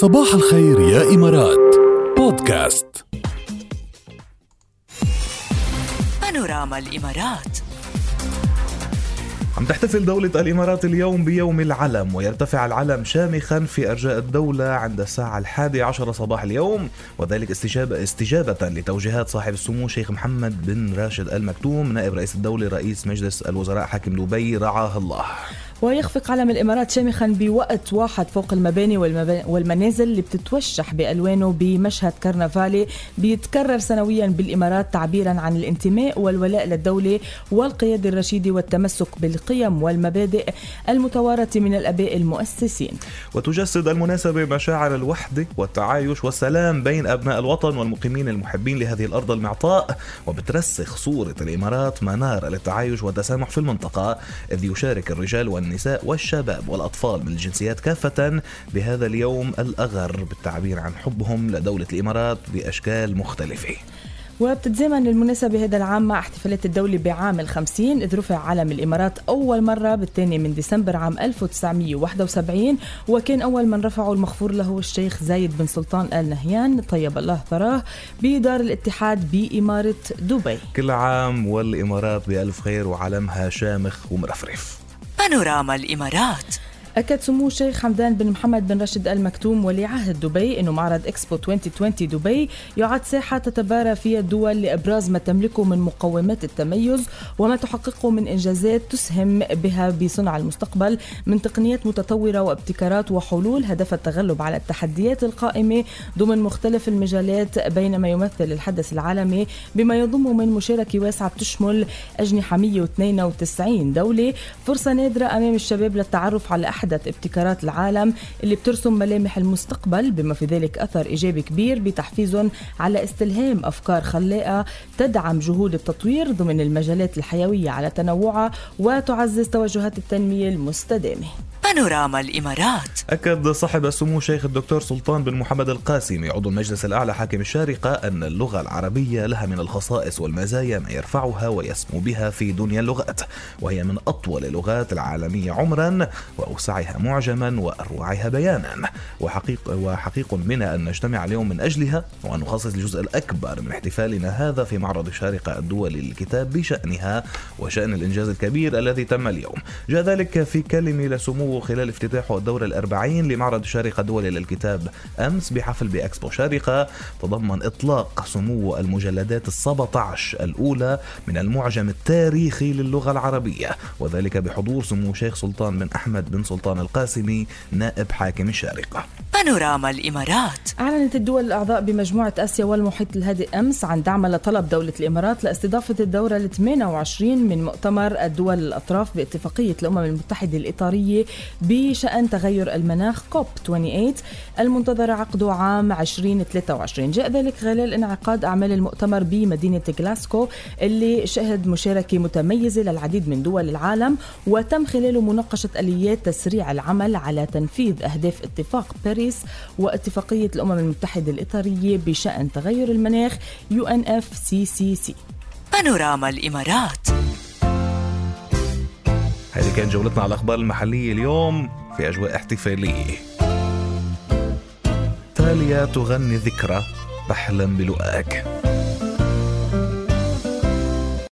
صباح الخير يا إمارات. بودكاست. بانوراما الإمارات. عم تحتفل دولة الإمارات اليوم بيوم العلم ويرتفع العلم شامخا في أرجاء الدولة عند الساعة الحادية عشر صباح اليوم وذلك استجابة, استجابة لتوجيهات صاحب السمو شيخ محمد بن راشد المكتوم نائب رئيس الدولة رئيس مجلس الوزراء حاكم دبي رعاه الله. ويخفق علم الإمارات شامخا بوقت واحد فوق المباني والمنازل اللي بتتوشح بألوانه بمشهد كرنفالي بيتكرر سنويا بالإمارات تعبيرا عن الانتماء والولاء للدولة والقيادة الرشيدة والتمسك بالقيم والمبادئ المتوارثة من الأباء المؤسسين. وتجسد المناسبة مشاعر الوحدة والتعايش والسلام بين أبناء الوطن والمقيمين المحبين لهذه الأرض المعطاء وبترسخ صورة الإمارات منار للتعايش والتسامح في المنطقة إذ يشارك الرجال والنساء النساء والشباب والأطفال من الجنسيات كافة بهذا اليوم الأغر بالتعبير عن حبهم لدولة الإمارات بأشكال مختلفة. وبتتزامن المناسبة هذا العام مع احتفالات الدولة بعام الخمسين إذ رفع علم الإمارات أول مرة بالثاني من ديسمبر عام 1971 وكان أول من رفعه المغفور له الشيخ زايد بن سلطان آل نهيان طيب الله ثراه بدار الاتحاد بإمارة دبي. كل عام والإمارات بألف خير وعلمها شامخ ومرفرف. بانوراما الإمارات. أكد سمو الشيخ حمدان بن محمد بن رشد المكتوم ولي عهد دبي أنه معرض إكسبو 2020 دبي يعد ساحة تتبارى فيها الدول لإبراز ما تملكه من مقومات التميز وما تحققه من إنجازات تسهم بها بصنع المستقبل من تقنيات متطورة وابتكارات وحلول هدف التغلب على التحديات القائمة ضمن مختلف المجالات بينما يمثل الحدث العالمي بما يضم من مشاركة واسعة بتشمل أجنحة 192 دولة فرصة نادرة أمام الشباب للتعرف على أحدث ابتكارات العالم اللي بترسم ملامح المستقبل بما في ذلك أثر إيجابي كبير بتحفيزهم على استلهام أفكار خلاقة تدعم جهود التطوير ضمن المجالات الحيوية على تنوعها وتعزز توجهات التنمية المستدامة. بانوراما الإمارات. أكد صاحب السمو شيخ الدكتور سلطان بن محمد القاسمي عضو المجلس الأعلى حاكم الشارقة أن اللغة العربية لها من الخصائص والمزايا ما يرفعها ويسمو بها في دنيا اللغات وهي من أطول اللغات العالمية عمرا وأوسعها معجما وأروعها بيانا. وحقيق, وحقيق بنا أن نجتمع اليوم من أجلها وأن نخصص الجزء الأكبر من احتفالنا هذا في معرض الشارقة الدولي للكتاب بشأنها وشأن الإنجاز الكبير الذي تم اليوم. جاء ذلك في كلمة لسمو خلال افتتاحه الدورة الأربعين لمعرض شارقة الدولي للكتاب أمس بحفل بأكسبو. شارقة تضمن إطلاق سمو المجلدات السبعة عشر الأولى من المعجم التاريخي للغة العربية وذلك بحضور سمو شيخ سلطان بن أحمد بن سلطان القاسمي نائب حاكم الشارقة بانوراما الإمارات. أعلنت الدول الأعضاء بمجموعة آسيا والمحيط الهادئ أمس عن دعمها لطلب دولة الإمارات لاستضافة الدورة ال 28 من مؤتمر الدول الأطراف باتفاقية الأمم المتحدة الإطارية بشأن تغير المناخ كوب 28 المنتظر عقده عام 2023 جاء ذلك خلال انعقاد أعمال المؤتمر بمدينة غلاسكو اللي شهد مشاركة متميزة للعديد من دول العالم وتم خلاله مناقشة آليات تسريع العمل على تنفيذ أهداف اتفاق باريس واتفاقية الأمم المتحدة الإطارية بشأن تغير المناخ UNFCCC بانوراما الإمارات. هذه كانت جولتنا على الأخبار المحلية اليوم في أجواء احتفالية. تاليا تغني ذكرى بحلم بلقاك